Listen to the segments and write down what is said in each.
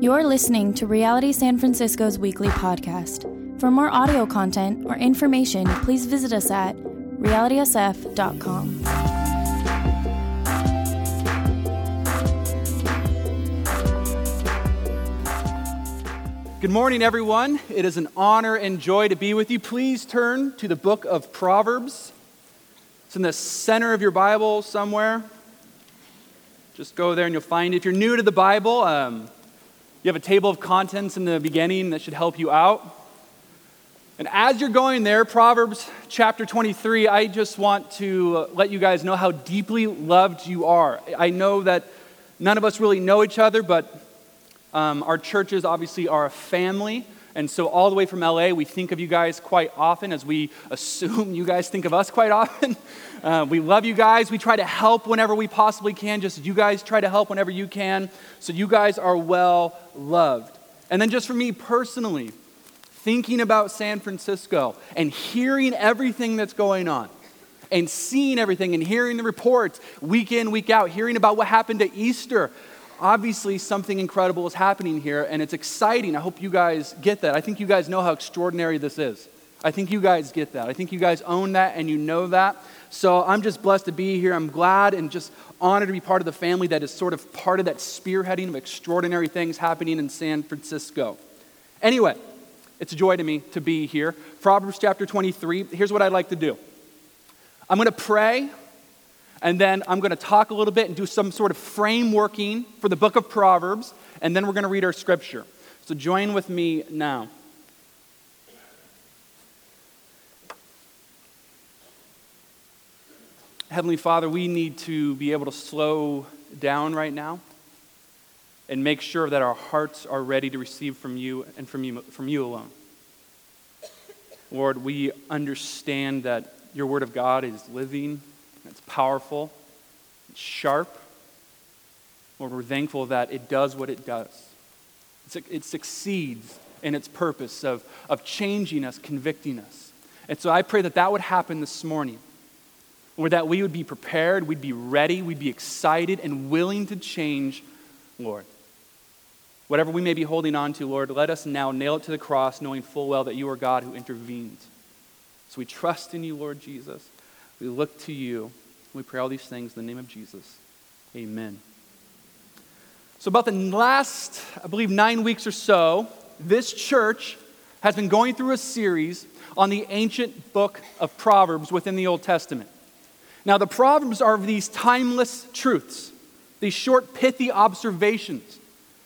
You're listening to Reality San Francisco's weekly podcast. For more audio content or information, please visit us at realitysf.com. Good morning, everyone. It is an honor and joy to be with you. Please turn to the book of Proverbs. It's in the center of your Bible somewhere. Just go there and you'll find it. If you're new to the Bible, um, you have a table of contents in the beginning that should help you out. And as you're going there, Proverbs chapter 23, I just want to let you guys know how deeply loved you are. I know that none of us really know each other, but um, our churches obviously are a family. And so, all the way from LA, we think of you guys quite often, as we assume you guys think of us quite often. Uh, we love you guys. We try to help whenever we possibly can, just you guys try to help whenever you can. So, you guys are well loved. And then, just for me personally, thinking about San Francisco and hearing everything that's going on, and seeing everything and hearing the reports week in, week out, hearing about what happened at Easter obviously something incredible is happening here and it's exciting. I hope you guys get that. I think you guys know how extraordinary this is. I think you guys get that. I think you guys own that and you know that. So I'm just blessed to be here. I'm glad and just honored to be part of the family that is sort of part of that spearheading of extraordinary things happening in San Francisco. Anyway, it's a joy to me to be here. Proverbs chapter 23. Here's what I'd like to do I'm going to pray and then I'm going to talk a little bit and do some sort of frameworking for the book of Proverbs, and then we're going to read our scripture. So join with me now. Heavenly Father, we need to be able to slow down right now and make sure that our hearts are ready to receive from you and from you, from you alone. Lord, we understand that your word of God is living it's powerful, it's sharp. Lord, we're thankful that it does what it does. It succeeds in its purpose of, of changing us, convicting us. And so I pray that that would happen this morning. Or that we would be prepared, we'd be ready, we'd be excited and willing to change, Lord. Whatever we may be holding on to, Lord, let us now nail it to the cross, knowing full well that you are God who intervenes. So we trust in you, Lord Jesus. We look to you. We pray all these things in the name of Jesus. Amen. So, about the last, I believe, nine weeks or so, this church has been going through a series on the ancient book of Proverbs within the Old Testament. Now, the Proverbs are these timeless truths, these short, pithy observations.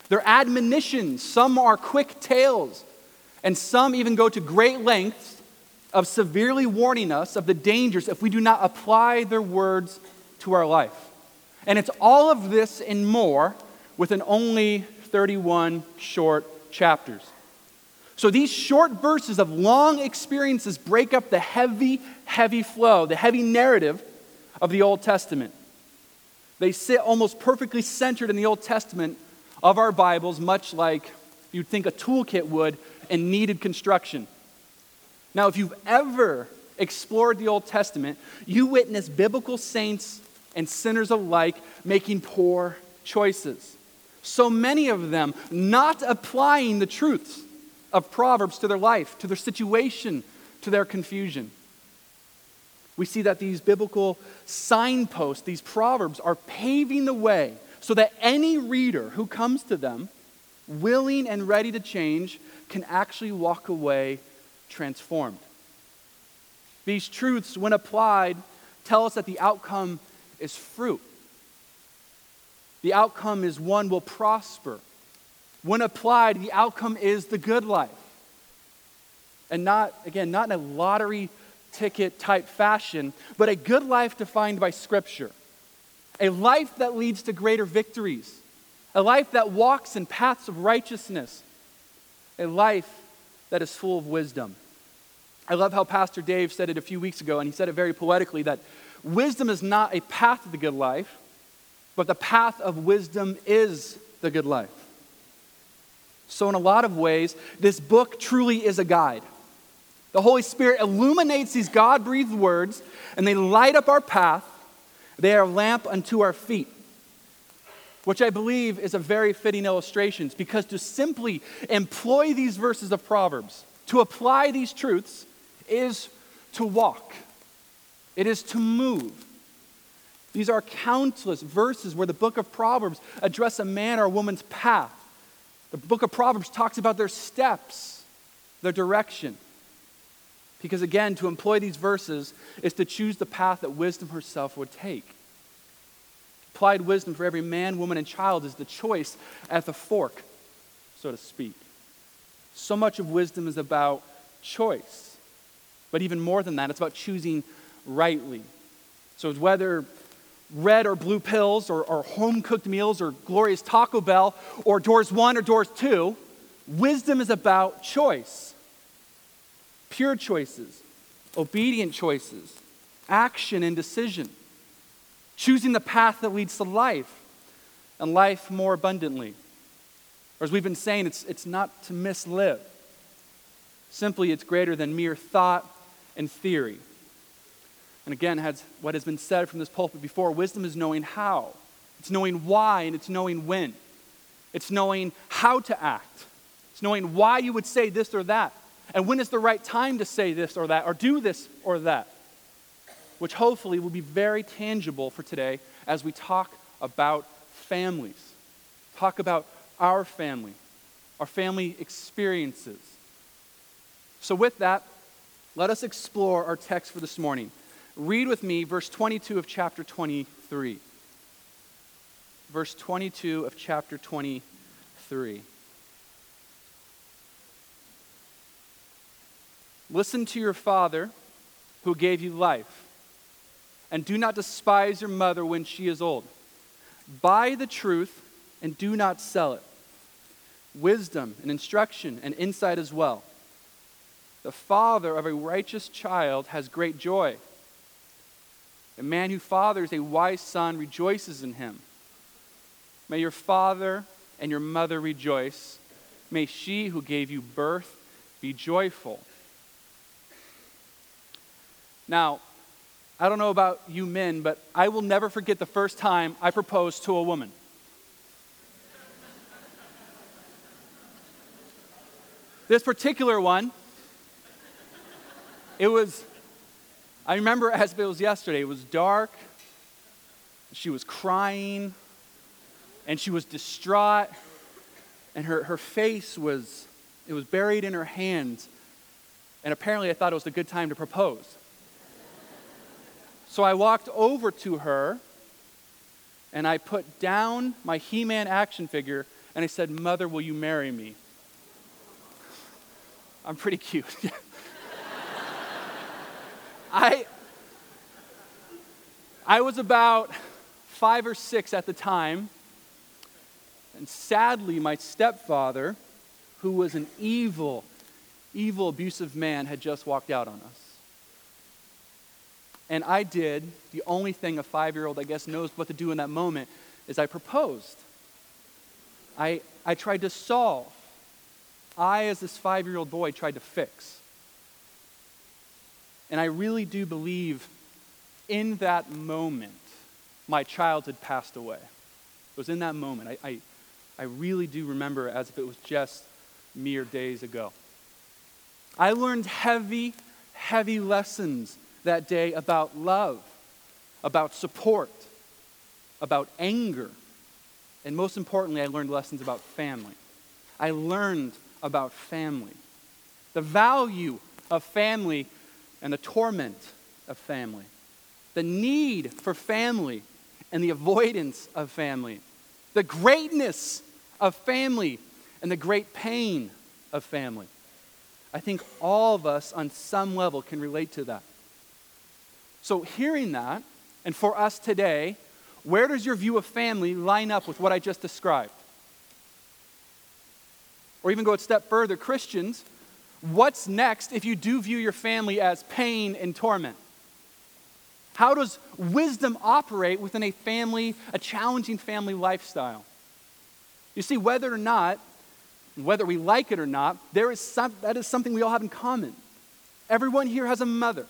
They're admonitions. Some are quick tales, and some even go to great lengths of severely warning us of the dangers if we do not apply their words to our life. And it's all of this and more within only 31 short chapters. So these short verses of long experiences break up the heavy, heavy flow, the heavy narrative of the Old Testament. They sit almost perfectly centered in the Old Testament of our Bibles, much like you'd think a toolkit would in needed construction. Now, if you've ever explored the Old Testament, you witness biblical saints and sinners alike making poor choices. So many of them not applying the truths of Proverbs to their life, to their situation, to their confusion. We see that these biblical signposts, these Proverbs, are paving the way so that any reader who comes to them, willing and ready to change, can actually walk away transformed. These truths, when applied, tell us that the outcome is fruit. The outcome is one will prosper. When applied, the outcome is the good life. And not, again, not in a lottery ticket type fashion, but a good life defined by Scripture. A life that leads to greater victories. A life that walks in paths of righteousness. A life that is full of wisdom. I love how Pastor Dave said it a few weeks ago, and he said it very poetically that wisdom is not a path to the good life, but the path of wisdom is the good life. So, in a lot of ways, this book truly is a guide. The Holy Spirit illuminates these God breathed words, and they light up our path. They are a lamp unto our feet. which I believe is a very fitting illustration because to simply employ these verses of Proverbs, to apply these truths, is to walk, it is to move. These are countless verses where the book of Proverbs address a man or a woman's path. The book of Proverbs talks about their steps, their direction. Because again, to employ these verses is to choose the path that wisdom herself would take. Applied wisdom for every man, woman, and child is the choice at the fork, so to speak. So much of wisdom is about choice. But even more than that, it's about choosing rightly. So whether red or blue pills or, or home cooked meals or glorious Taco Bell or doors one or doors two, wisdom is about choice. Pure choices, obedient choices, action and decision, choosing the path that leads to life and life more abundantly. Or as we've been saying, it's, it's not to mislive. Simply, it's greater than mere thought and theory. And again, has what has been said from this pulpit before wisdom is knowing how, it's knowing why, and it's knowing when. It's knowing how to act, it's knowing why you would say this or that, and when is the right time to say this or that, or do this or that, which hopefully will be very tangible for today as we talk about families, talk about our family, our family experiences. So, with that, let us explore our text for this morning. Read with me verse 22 of chapter 23. Verse 22 of chapter 23. Listen to your father who gave you life, and do not despise your mother when she is old. Buy the truth and do not sell it. Wisdom and instruction and insight as well. The father of a righteous child has great joy a man who fathers a wise son rejoices in him. May your father and your mother rejoice. May she who gave you birth be joyful. Now, I don't know about you men, but I will never forget the first time I proposed to a woman. this particular one, it was I remember as it was yesterday, it was dark. She was crying and she was distraught and her, her face was it was buried in her hands and apparently i thought it was a good time to propose so i walked over to her and i put down my he-man action figure and i said mother will you marry me? I'm pretty cute. I, I was about five or six at the time, and sadly, my stepfather, who was an evil, evil, abusive man, had just walked out on us. And I did the only thing a five year old, I guess, knows what to do in that moment is I proposed. I, I tried to solve. I, as this five year old boy, tried to fix. And I really do believe in that moment, my child had passed away. It was in that moment. I, I, I really do remember as if it was just mere days ago. I learned heavy, heavy lessons that day about love, about support, about anger, and most importantly, I learned lessons about family. I learned about family, the value of family and the torment of family, the need for family and the avoidance of family, the greatness of family and the great pain of family. I think all of us on some level can relate to that. So, hearing that, and for us today, where does your view of family line up with what I just described? Or even go a step further, Christians, What's next if you do view your family as pain and torment? How does wisdom operate within a family, a challenging family lifestyle? You see, whether or not, whether we like it or not, there is some, that is something we all have in common. Everyone here has a mother.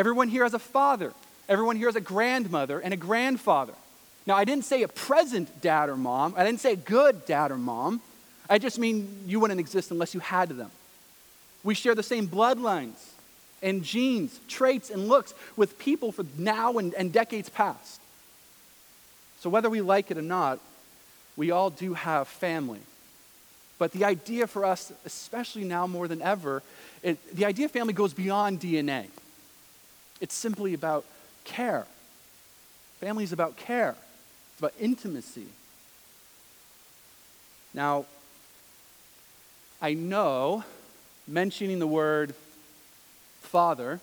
Everyone here has a father. Everyone here has a grandmother and a grandfather. Now, I didn't say a present dad or mom. I didn't say a good dad or mom. I just mean you wouldn't exist unless you had them. We share the same bloodlines and genes, traits, and looks with people for now and, and decades past. So, whether we like it or not, we all do have family. But the idea for us, especially now more than ever, it, the idea of family goes beyond DNA. It's simply about care. Family is about care, it's about intimacy. Now, I know mentioning the word father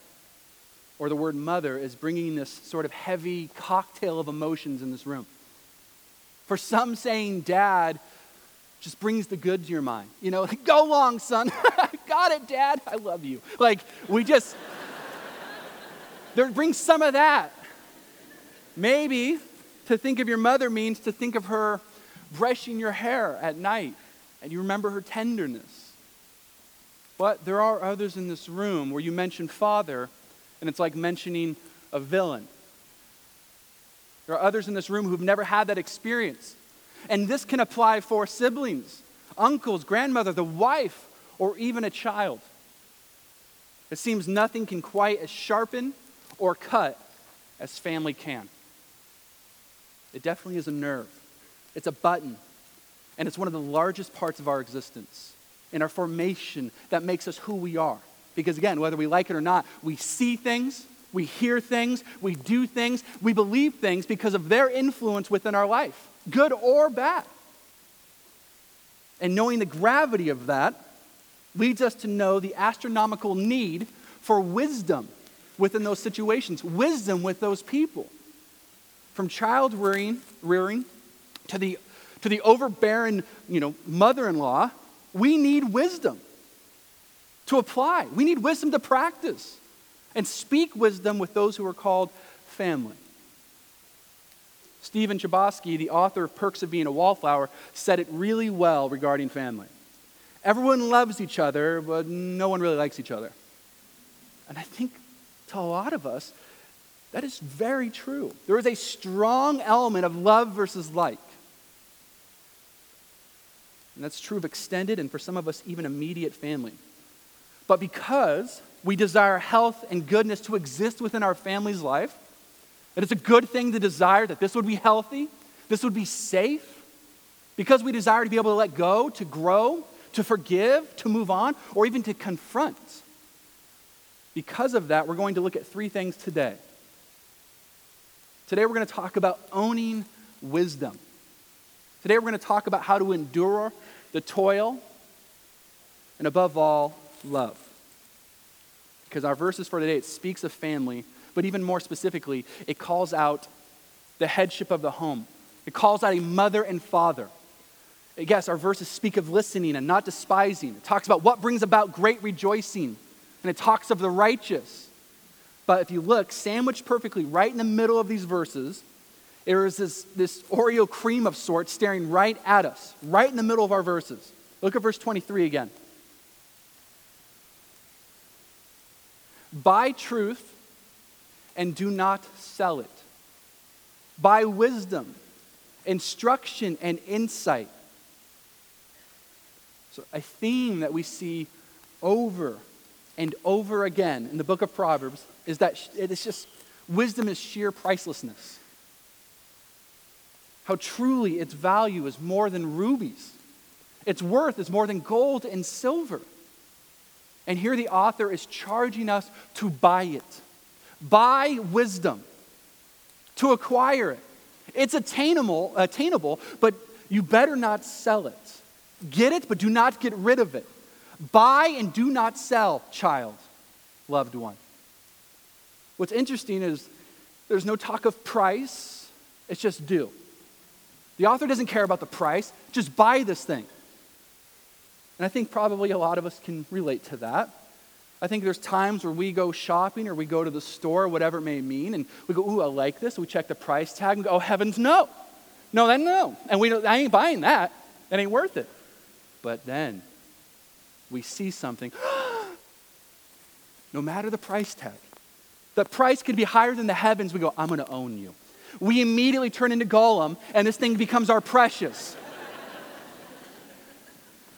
or the word mother is bringing this sort of heavy cocktail of emotions in this room. For some, saying dad just brings the good to your mind. You know, go long, son. Got it, dad. I love you. Like, we just, there brings some of that. Maybe to think of your mother means to think of her brushing your hair at night and you remember her tenderness. But there are others in this room where you mention father and it's like mentioning a villain. There are others in this room who've never had that experience. And this can apply for siblings, uncles, grandmother, the wife, or even a child. It seems nothing can quite as sharpen or cut as family can. It definitely is a nerve, it's a button, and it's one of the largest parts of our existence in our formation that makes us who we are. Because again, whether we like it or not, we see things, we hear things, we do things, we believe things because of their influence within our life, good or bad. And knowing the gravity of that leads us to know the astronomical need for wisdom within those situations, wisdom with those people. From child rearing, rearing to the, to the overbearing you know, mother in law, we need wisdom to apply. We need wisdom to practice and speak wisdom with those who are called family. Stephen Chbosky, the author of Perks of Being a Wallflower, said it really well regarding family. Everyone loves each other, but no one really likes each other. And I think to a lot of us, that is very true. There is a strong element of love versus like. And that's true of extended and for some of us, even immediate family. But because we desire health and goodness to exist within our family's life, that it's a good thing to desire that this would be healthy, this would be safe, because we desire to be able to let go, to grow, to forgive, to move on, or even to confront. Because of that, we're going to look at three things today. Today, we're going to talk about owning wisdom. Today, we're going to talk about how to endure the toil, and above all, love. Because our verses for today, it speaks of family, but even more specifically, it calls out the headship of the home. It calls out a mother and father. Yes, our verses speak of listening and not despising. It talks about what brings about great rejoicing, and it talks of the righteous. But if you look, sandwiched perfectly right in the middle of these verses, there is this, this Oreo cream of sorts staring right at us, right in the middle of our verses. Look at verse 23 again. Buy truth and do not sell it. Buy wisdom, instruction, and insight. So, a theme that we see over and over again in the book of Proverbs is that it's just wisdom is sheer pricelessness how truly its value is more than rubies. Its worth is more than gold and silver. And here the author is charging us to buy it. Buy wisdom, to acquire it. It's attainable, attainable, but you better not sell it. Get it, but do not get rid of it. Buy and do not sell, child, loved one. What's interesting is there's no talk of price, it's just do. The author doesn't care about the price, just buy this thing. And I think probably a lot of us can relate to that. I think there's times where we go shopping or we go to the store, whatever it may mean, and we go, Ooh, I like this. We check the price tag and go, Oh, heavens, no. No, then no. And we I ain't buying that. It ain't worth it. But then we see something, no matter the price tag, the price could be higher than the heavens. We go, I'm going to own you. we immediately turn into Gollum and this thing becomes our precious.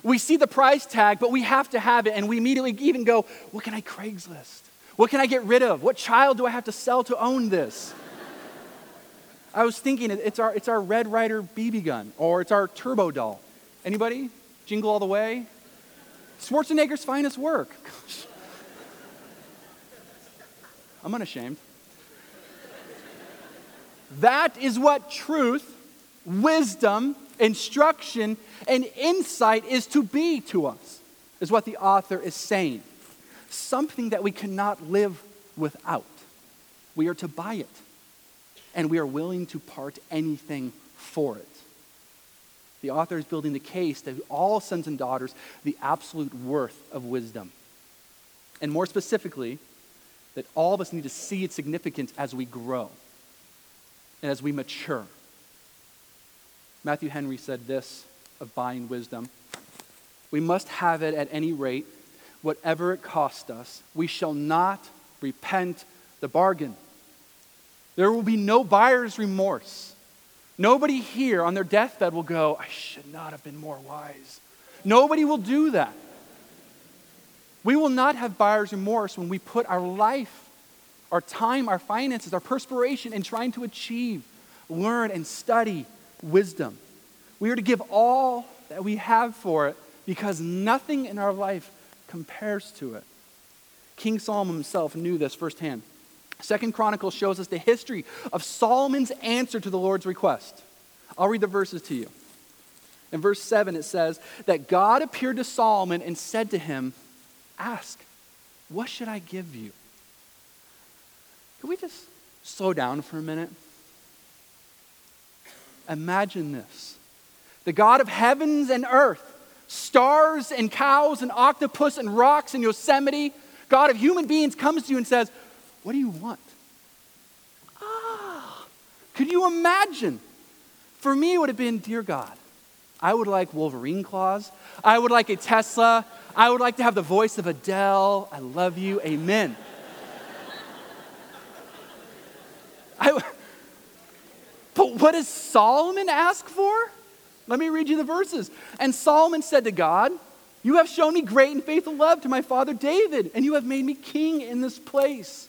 we see the price tag, but we have to have it, and we immediately even go, What can I Craigslist? What can I get rid of? What child do I have to sell to own this? I was thinking it's our, it's our Red Ryder BB gun, or it's our Turbo doll. Anybody? Jingle all the way? Schwarzenegger's finest work. I'm unashamed. That is what truth, wisdom, instruction, and insight is to be to us, is what the author is saying. Something that we cannot live without. We are to buy it, and we are willing to part anything for it. The author is building the case that all sons and daughters the absolute worth of wisdom. And more specifically, that all of us need to see its significance as we grow and as we mature. Matthew Henry said this of buying wisdom We must have it at any rate, whatever it cost us. We shall not repent the bargain. There will be no buyer's remorse. Nobody here on their deathbed will go, I should not have been more wise. Nobody will do that. We will not have buyer's remorse when we put our life our time, our finances, our perspiration in trying to achieve, learn, and study wisdom. We are to give all that we have for it because nothing in our life compares to it. King Solomon himself knew this firsthand. Second Chronicles shows us the history of Solomon's answer to the Lord's request. I'll read the verses to you. In verse 7, it says that God appeared to Solomon and said to him, Ask, what should I give you? Can we just slow down for a minute? Imagine this the God of heavens and earth, stars and cows and octopus and rocks and Yosemite, God of human beings comes to you and says, What do you want? Ah, could you imagine? For me, it would have been, Dear God, I would like Wolverine claws. I would like a Tesla. I would like to have the voice of Adele. I love you. Amen. I, but what does Solomon ask for? Let me read you the verses. And Solomon said to God, You have shown me great and faithful love to my father David, and you have made me king in this place.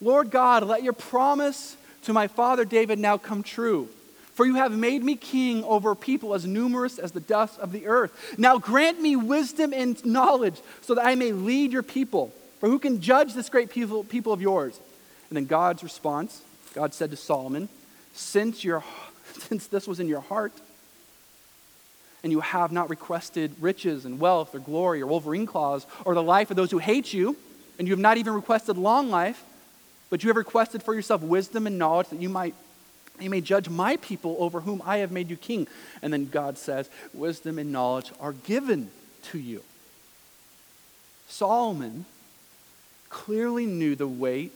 Lord God, let your promise to my father David now come true. For you have made me king over people as numerous as the dust of the earth. Now grant me wisdom and knowledge so that I may lead your people. For who can judge this great people, people of yours? And then God's response God said to Solomon, since, your, since this was in your heart, and you have not requested riches and wealth or glory or Wolverine claws or the life of those who hate you, and you have not even requested long life, but you have requested for yourself wisdom and knowledge that you might you may judge my people over whom I have made you king. And then God says, wisdom and knowledge are given to you. Solomon clearly knew the weight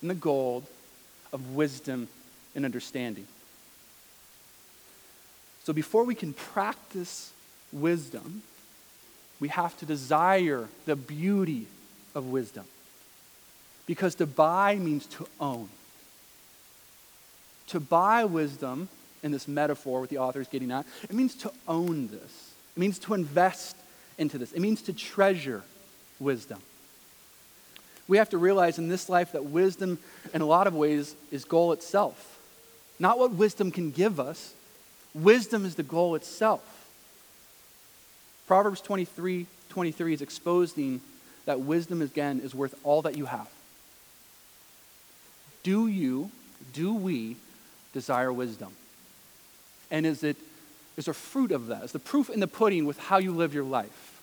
and the gold of wisdom and understanding. So before we can practice wisdom, we have to desire the beauty of wisdom. Because to buy means to own. To buy wisdom, in this metaphor what the author is getting at, it means to own this. It means to invest into this. It means to treasure wisdom. We have to realize in this life that wisdom, in a lot of ways, is goal itself. Not what wisdom can give us, wisdom is the goal itself. Proverbs 23 23 is exposing that wisdom, again, is worth all that you have. Do you, do we desire wisdom? And is it is there fruit of that? Is the proof in the pudding with how you live your life?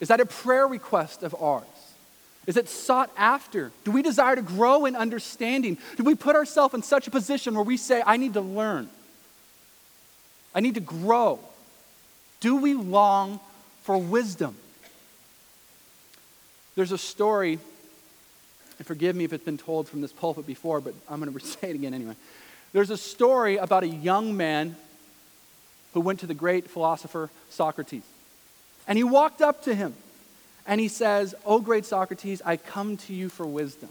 Is that a prayer request of ours? Is it sought after? Do we desire to grow in understanding? Do we put ourselves in such a position where we say, I need to learn? I need to grow? Do we long for wisdom? There's a story, and forgive me if it's been told from this pulpit before, but I'm going to say it again anyway. There's a story about a young man who went to the great philosopher Socrates. And he walked up to him and he says, Oh, great Socrates, I come to you for wisdom.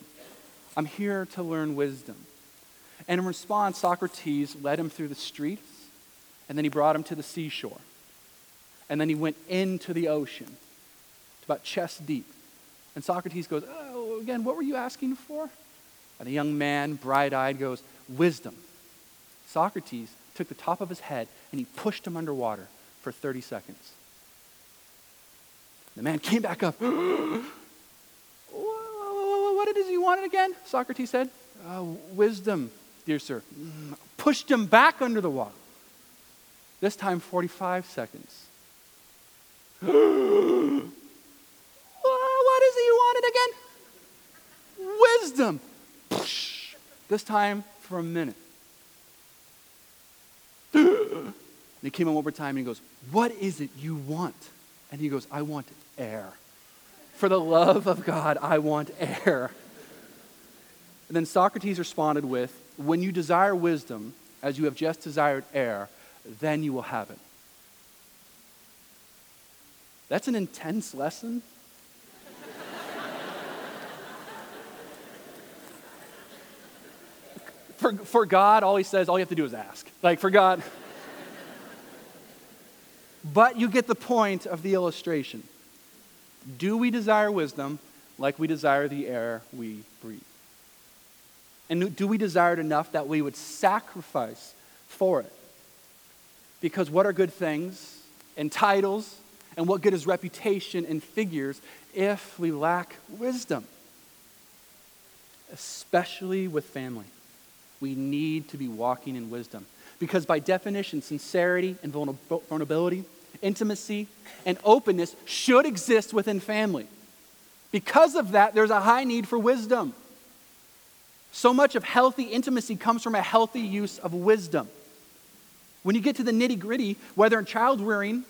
I'm here to learn wisdom. And in response, Socrates led him through the streets, and then he brought him to the seashore. And then he went into the ocean, to about chest deep. And Socrates goes, Oh, again, what were you asking for? And the young man, bright eyed, goes, Wisdom. Socrates took the top of his head and he pushed him underwater for 30 seconds. The man came back up. what it is you wanted again? Socrates said. Uh, wisdom, dear sir. Pushed him back under the water. This time, 45 seconds. what is it you wanted again? Wisdom. This time, for a minute. and he came on one more time and he goes, What is it you want? And he goes, I want air. For the love of God, I want air. And then Socrates responded with, When you desire wisdom, as you have just desired air, then you will have it. That's an intense lesson. For, for God, all he says, all you have to do is ask. Like, for God. but you get the point of the illustration. Do we desire wisdom like we desire the air we breathe? And do we desire it enough that we would sacrifice for it? Because what are good things and titles, and what good is reputation and figures if we lack wisdom? Especially with family. We need to be walking in wisdom. Because by definition, sincerity and vulnerability intimacy, and openness should exist within family. Because of that, there's a high need for wisdom. So much of healthy intimacy comes from a healthy use of wisdom. When you get to the nitty gritty, whether in child rearing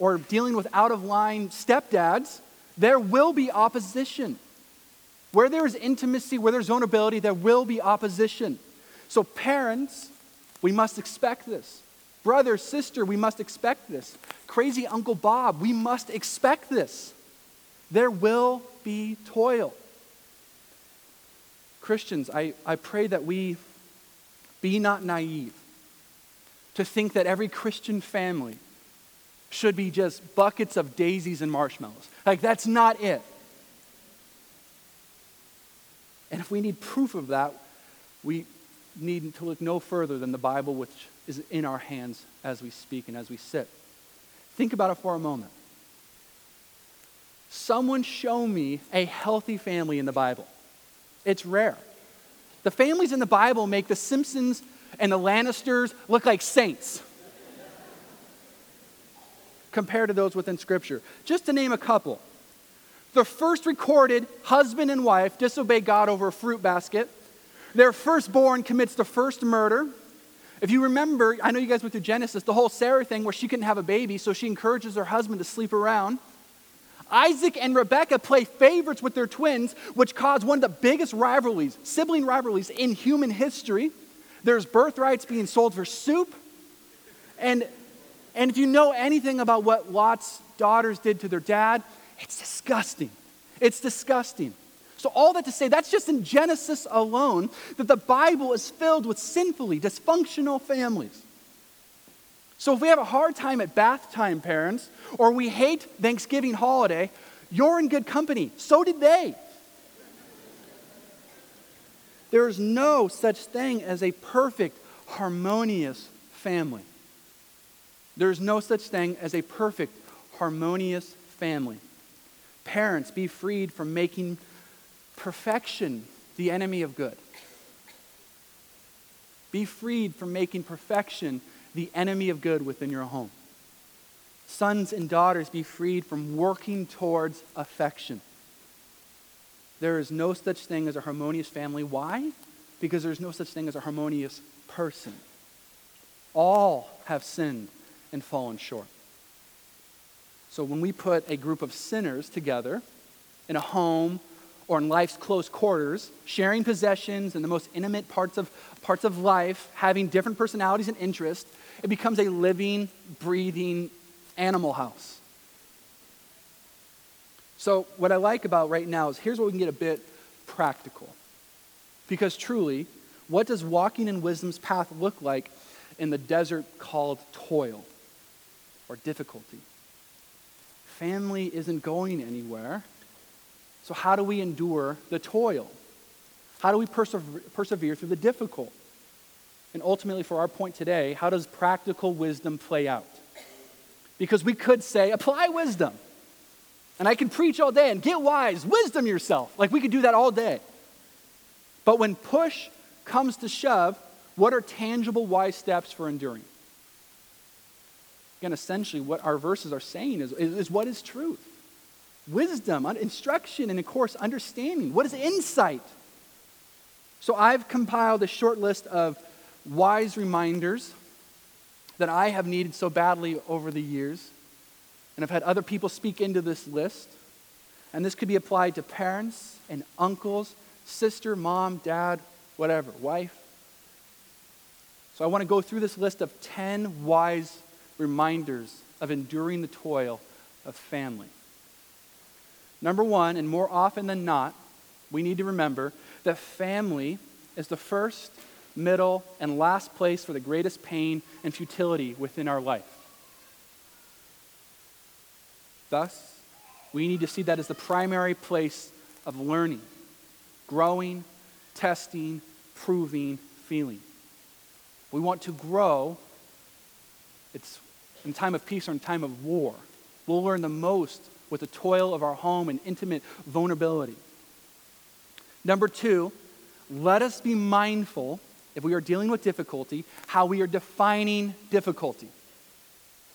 or dealing with out of line stepdads, there will be opposition. Where there is intimacy, where there's vulnerability, there will be opposition. So, parents, we must expect this. Brother, sister, we must expect this. Crazy Uncle Bob, we must expect this. There will be toil. Christians, I, I pray that we be not naive to think that every Christian family should be just buckets of daisies and marshmallows. Like, that's not it. And if we need proof of that, we need to look no further than the Bible, which is in our hands as we speak and as we sit. Think about it for a moment. Someone show me a healthy family in the Bible. It's rare. The families in the Bible make the Simpsons and the Lannisters look like saints compared to those within Scripture. Just to name a couple. The first recorded husband and wife disobey God over a fruit basket. Their firstborn commits the first murder. If you remember, I know you guys went through Genesis, the whole Sarah thing where she couldn't have a baby, so she encourages her husband to sleep around. Isaac and Rebekah play favorites with their twins, which caused one of the biggest rivalries, sibling rivalries in human history. There's birthrights being sold for soup. And, and if you know anything about what Lot's daughters did to their dad, it's disgusting. It's disgusting. So, all that to say, that's just in Genesis alone, that the Bible is filled with sinfully dysfunctional families. So, if we have a hard time at bath time, parents, or we hate Thanksgiving holiday, you're in good company. So did they. There is no such thing as a perfect, harmonious family. There is no such thing as a perfect, harmonious family. Parents, be freed from making perfection the enemy of good. Be freed from making perfection the enemy of good within your home. Sons and daughters, be freed from working towards affection. There is no such thing as a harmonious family. Why? Because there's no such thing as a harmonious person. All have sinned and fallen short. So when we put a group of sinners together in a home or in life's close quarters, sharing possessions and the most intimate parts of, parts of life, having different personalities and interests, it becomes a living, breathing animal house. So, what I like about right now is here's where we can get a bit practical. Because truly, What does walking in wisdom's path look like in the desert called toil or difficulty? Family isn't going anywhere. So, how do we endure the toil? How do we persevere through the difficult? And ultimately, for our point today, how does practical wisdom play out? Because we could say, apply wisdom. And I can preach all day and get wise, wisdom yourself. Like we could do that all day. But when push comes to shove, what are tangible, wise steps for enduring? Again, essentially, what our verses are saying is, is, is what is truth? Wisdom, instruction, and of course, understanding. What is insight? So I've compiled a short list of wise reminders that I have needed so badly over the years. And I've had other people speak into this list. And this could be applied to parents and uncles, sister, mom, dad, whatever, wife. So I want to go through this list of 10 wise reminders of enduring the toil of family. Number one, and more often than not, we need to remember that family is the first, middle, and last place for the greatest pain and futility within our life. Thus, we need to see that as the primary place of learning, growing, testing, proving, feeling. We want to grow. It's in time of peace or in time of war. We'll learn the most with the toil of our home and intimate vulnerability. Number two, let us be mindful, if we are dealing with difficulty, how we are defining difficulty.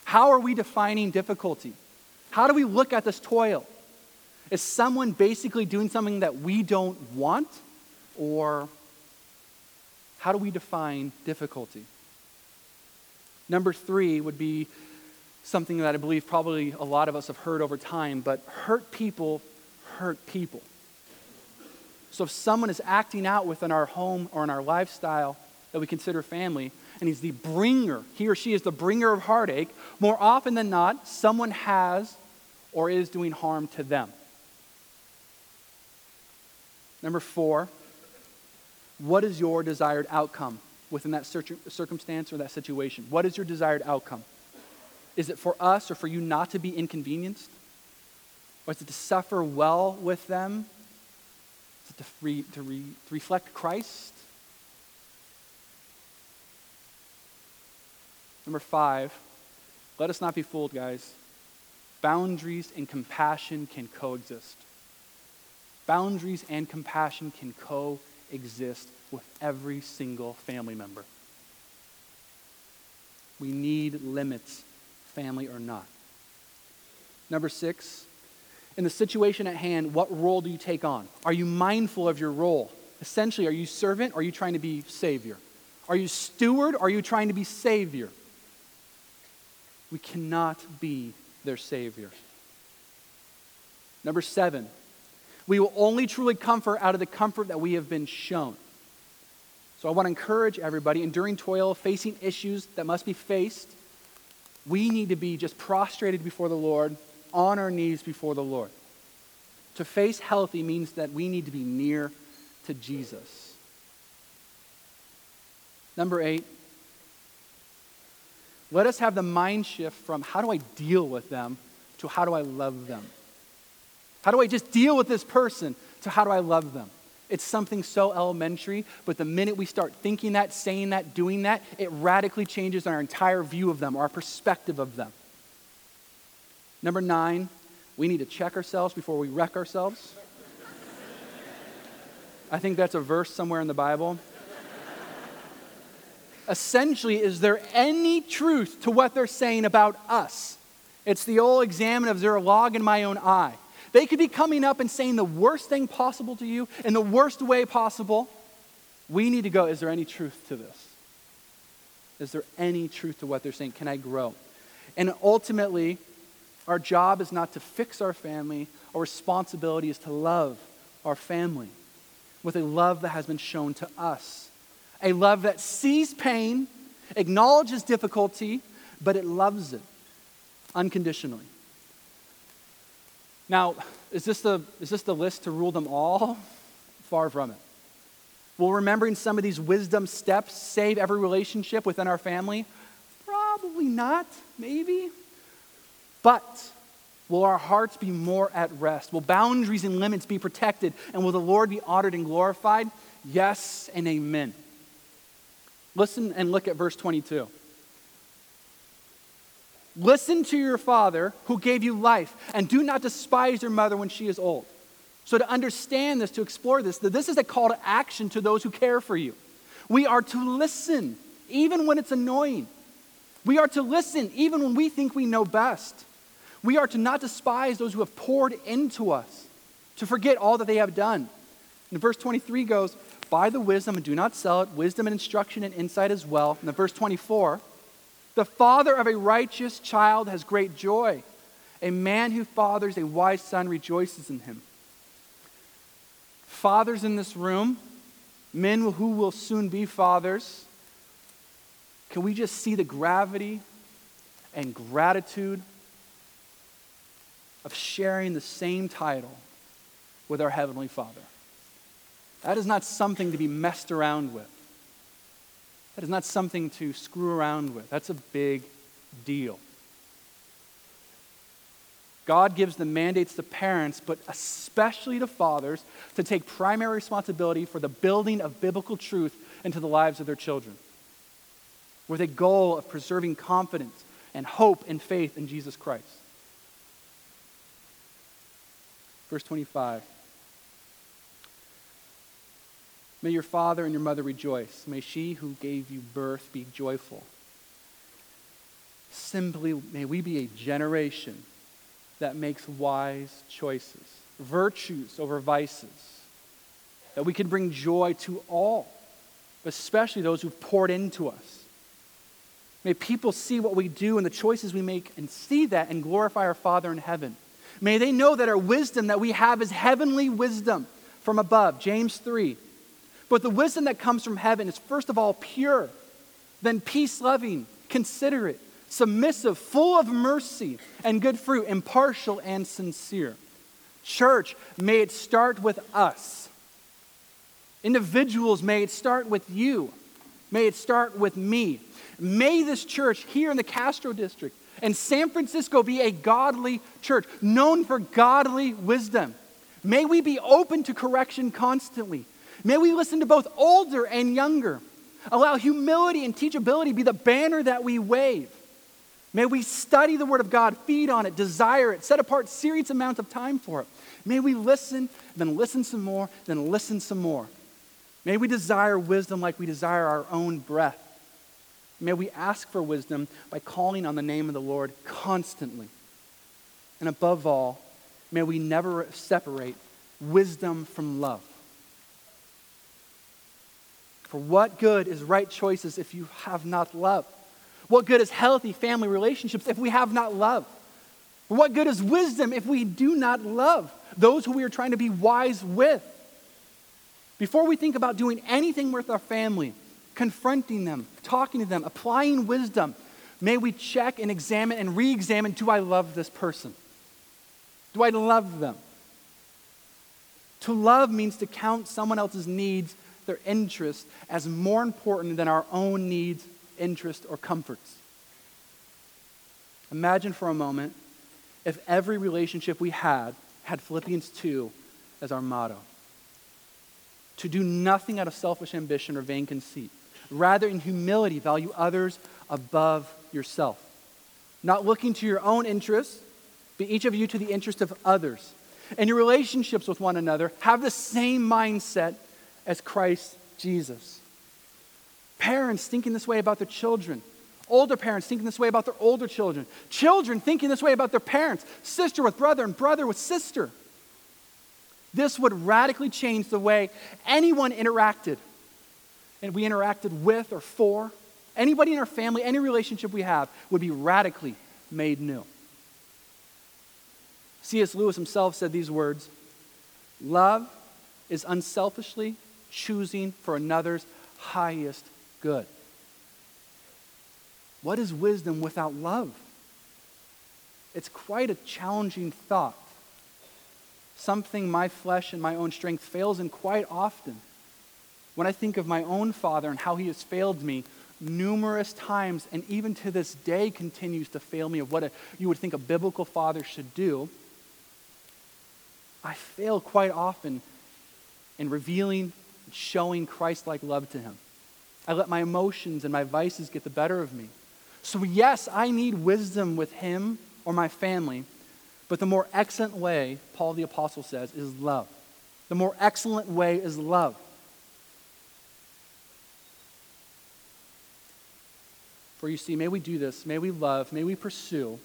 How are we defining difficulty? How do we look at this toil? Is someone basically doing something that we don't want? Or how do we define difficulty? Number three would be something that I believe probably a lot of us have heard over time, but hurt people hurt people. So if someone is acting out within our home or in our lifestyle that we consider family, and he's the bringer, he or she is the bringer of heartache, more often than not, someone has or is doing harm to them. Number four, what is your desired outcome within that circumstance or that situation? What is your desired outcome? Is it for us or for you not to be inconvenienced? Or is it to suffer well with them? Is it to, re, to, re, to reflect Christ? Number five, let us not be fooled, guys. Boundaries and compassion can coexist. Boundaries and compassion can coexist with every single family member. We need limits, family or not. Number six, in the situation at hand, what role do you take on? Are you mindful of your role? Essentially, are you servant or are you trying to be savior? Are you steward or are you trying to be savior? We cannot be their Savior. Number seven, we will only truly comfort out of the comfort that we have been shown. So I want to encourage everybody, enduring toil, facing issues that must be faced, we need to be just prostrated before the Lord, on our knees before the Lord. To face healthy means that we need to be near to Jesus. Number eight, let us have the mind shift from how do I deal with them to how do I love them? How do I just deal with this person to how do I love them? It's something so elementary, but the minute we start thinking that, saying that, doing that, it radically changes our entire view of them, our perspective of them. Number nine, we need to check ourselves before we wreck ourselves. I think that's a verse somewhere in the Bible essentially, is there any truth to what they're saying about us? It's the old examine of there a log in my own eye. They could be coming up and saying the worst thing possible to you in the worst way possible. We need to go, is there any truth to this? Is there any truth to what they're saying? Can I grow? And ultimately, our job is not to fix our family, our responsibility is to love our family with a love that has been shown to us a love that sees pain, acknowledges difficulty, but it loves it unconditionally. Now, is this the, is this the list to rule them all? Far from it. Will remembering some of these wisdom steps save every relationship within our family? Probably not, maybe. But will our hearts be more at rest? Will boundaries and limits be protected? And will the Lord be honored and glorified? Yes and amen. Listen and look at verse 22. Listen to your father who gave you life, and do not despise your mother when she is old. So, to understand this, to explore this, that this is a call to action to those who care for you. We are to listen, even when it's annoying. We are to listen, even when we think we know best. We are to not despise those who have poured into us, to forget all that they have done. And verse 23 goes, Buy the wisdom and do not sell it, wisdom and instruction and insight as well. And the verse 24, the father of a righteous child has great joy. A man who fathers a wise son rejoices in him. Fathers in this room, men who will soon be fathers, can we just see the gravity and gratitude of sharing the same title with our Heavenly Father? That is not something to be messed around with. That is not something to screw around with. That's a big deal. God gives the mandates to parents, but especially to fathers, to take primary responsibility for the building of biblical truth into the lives of their children, with a goal of preserving confidence and hope and faith in Jesus Christ. Verse 25. May your father and your mother rejoice. May she who gave you birth be joyful. Simply, may we be a generation that makes wise choices, virtues over vices, that we can bring joy to all, especially those who've poured into us. May people see what we do and the choices we make and see that and glorify our Father in heaven. May they know that our wisdom that we have is heavenly wisdom from above. James 3. But the wisdom that comes from heaven is first of all pure, then peace loving, considerate, submissive, full of mercy and good fruit, impartial and sincere. Church, may it start with us. Individuals, may it start with you. May it start with me. May this church here in the Castro district and San Francisco be a godly church, known for godly wisdom. May we be open to correction constantly. May we listen to both older and younger. Allow humility and teachability be the banner that we wave. May we study the Word of God, feed on it, desire it, set apart serious amounts of time for it. May we listen, then listen some more, then listen some more. May we desire wisdom like we desire our own breath. May we ask for wisdom by calling on the name of the Lord constantly. And above all, may we never separate wisdom from love. For what good is right choices if you have not love? What good is healthy family relationships if we have not love? What good is wisdom if we do not love those who we are trying to be wise with? Before we think about doing anything with our family, confronting them, talking to them, applying wisdom, may we check and examine and re examine do I love this person? Do I love them? To love means to count someone else's needs their interests as more important than our own needs, interests, or comforts. Imagine for a moment if every relationship we had had Philippians 2 as our motto to do nothing out of selfish ambition or vain conceit. Rather, in humility, value others above yourself. Not looking to your own interests, but each of you to the interest of others. And your relationships with one another have the same mindset as Christ Jesus. Parents thinking this way about their children. Older parents thinking this way about their older children. Children thinking this way about their parents. Sister with brother and brother with sister. This would radically change the way anyone interacted. And we interacted with or for. Anybody in our family, any relationship we have, would be radically made new. C.S. Lewis himself said these words Love is unselfishly choosing for another's highest good. What is wisdom without love? It's quite a challenging thought. Something my flesh and my own strength fails in quite often. When I think of my own father and how he has failed me numerous times, and even to this day continues to fail me of what a, you would think a biblical father should do, I fail quite often in revealing, showing Christ like love to him. I let my emotions and my vices get the better of me. So, yes, I need wisdom with him or my family, but the more excellent way, Paul the Apostle says, is love. The more excellent way is love. For you see, may we do this, may we love, may we pursue,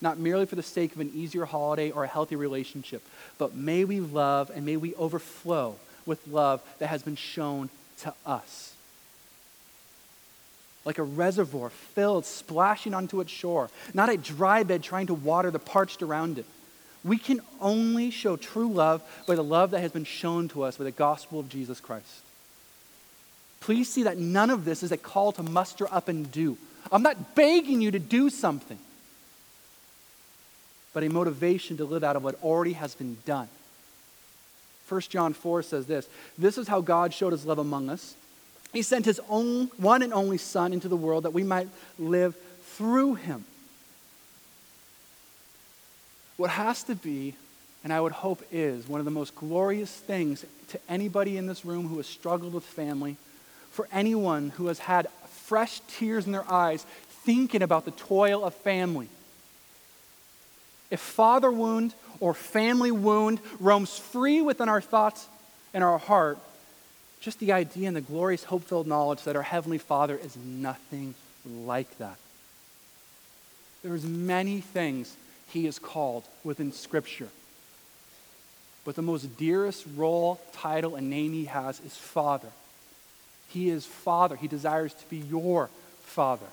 not merely for the sake of an easier holiday or a healthy relationship, but may we love and may we overflow with love that has been shown to us. Like a reservoir filled, splashing onto its shore, not a dry bed trying to water the parched around it. We can only show true love by the love that has been shown to us by the gospel of Jesus Christ. Please see that none of this is a call to muster up and do. I'm not begging you to do something, but a motivation to live out of what already has been done. 1 John 4 says this This is how God showed his love among us. He sent his own one and only Son into the world that we might live through him. What has to be, and I would hope is, one of the most glorious things to anybody in this room who has struggled with family for anyone who has had fresh tears in their eyes thinking about the toil of family. If father wound or family wound roams free within our thoughts and our heart, just the idea and the glorious hope filled knowledge that our Heavenly Father is nothing like that. There's many things He is called within Scripture. But the most dearest role, title, and name He has is Father. He is Father. He desires to be your Father.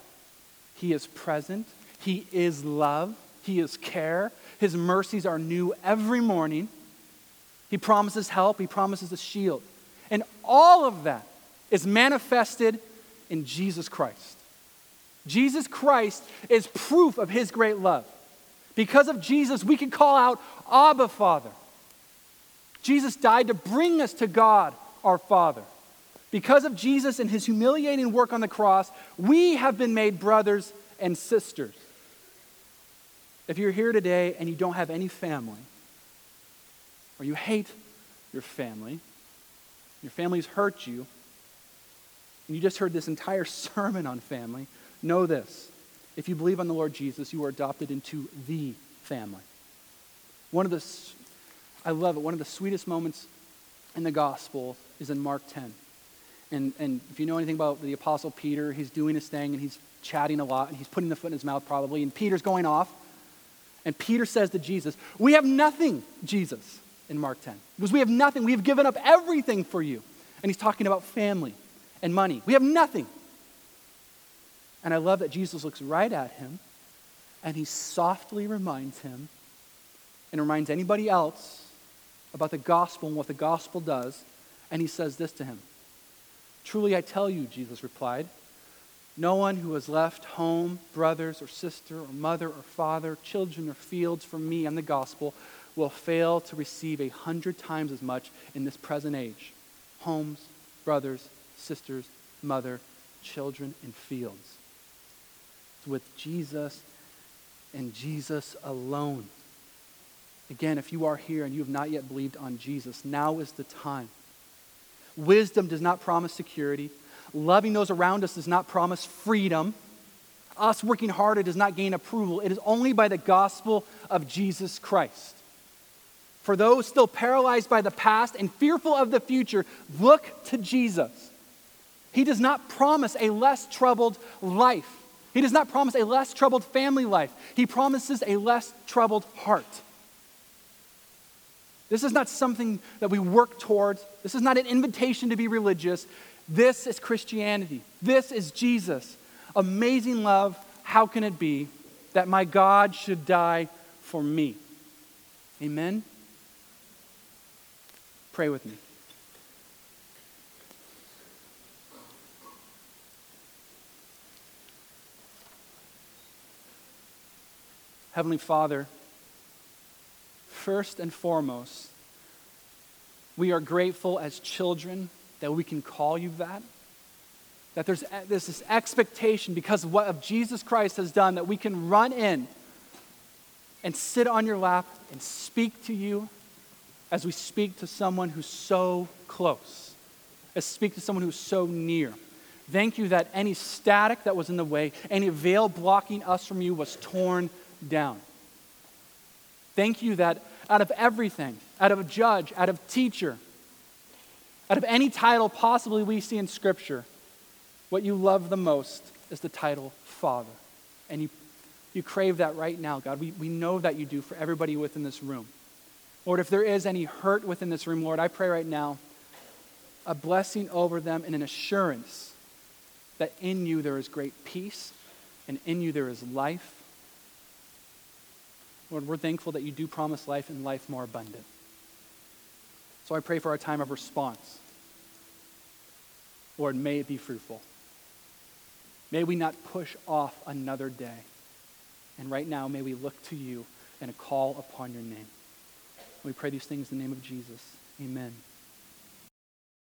He is present. He is love. He is care. His mercies are new every morning. He promises help. He promises a shield. And all of that is manifested in Jesus Christ. Jesus Christ is proof of his great love. Because of Jesus, we can call out, Abba, Father. Jesus died to bring us to God, our Father. Because of Jesus and his humiliating work on the cross, we have been made brothers and sisters. If you're here today and you don't have any family, or you hate your family, your family's hurt you, and you just heard this entire sermon on family, know this. If you believe on the Lord Jesus, you are adopted into the family. One of the, I love it, one of the sweetest moments in the gospel is in Mark 10. And, and if you know anything about the Apostle Peter, he's doing his thing and he's chatting a lot and he's putting the foot in his mouth probably. And Peter's going off. And Peter says to Jesus, We have nothing, Jesus, in Mark 10. Because we have nothing. We have given up everything for you. And he's talking about family and money. We have nothing. And I love that Jesus looks right at him and he softly reminds him and reminds anybody else about the gospel and what the gospel does. And he says this to him Truly I tell you, Jesus replied, no one who has left home, brothers or sister or mother or father, children or fields for me and the gospel will fail to receive a hundred times as much in this present age. Homes, brothers, sisters, mother, children, and fields. It's with Jesus and Jesus alone. Again, if you are here and you have not yet believed on Jesus, now is the time. Wisdom does not promise security. Loving those around us does not promise freedom. Us working harder does not gain approval. It is only by the gospel of Jesus Christ. For those still paralyzed by the past and fearful of the future, look to Jesus. He does not promise a less troubled life. He does not promise a less troubled family life. He promises a less troubled heart. This is not something that we work towards. This is not an invitation to be religious. This is Christianity. This is Jesus. Amazing love. How can it be that my God should die for me? Amen? Pray with me. Heavenly Father, first and foremost, we are grateful as children that we can call you that. That there's, there's this expectation because of what of Jesus Christ has done that we can run in and sit on your lap and speak to you as we speak to someone who's so close, as speak to someone who's so near. Thank you that any static that was in the way, any veil blocking us from you was torn down. Thank you that out of everything, out of a judge, out of teacher, out of any title possibly we see in Scripture, what you love the most is the title Father. And you, you crave that right now, God. We, we know that you do for everybody within this room. Lord, if there is any hurt within this room, Lord, I pray right now a blessing over them and an assurance that in you there is great peace and in you there is life. Lord, we're thankful that you do promise life and life more abundant. So I pray for our time of response. Lord, may it be fruitful. May we not push off another day. And right now, may we look to you and call upon your name. We pray these things in the name of Jesus. Amen.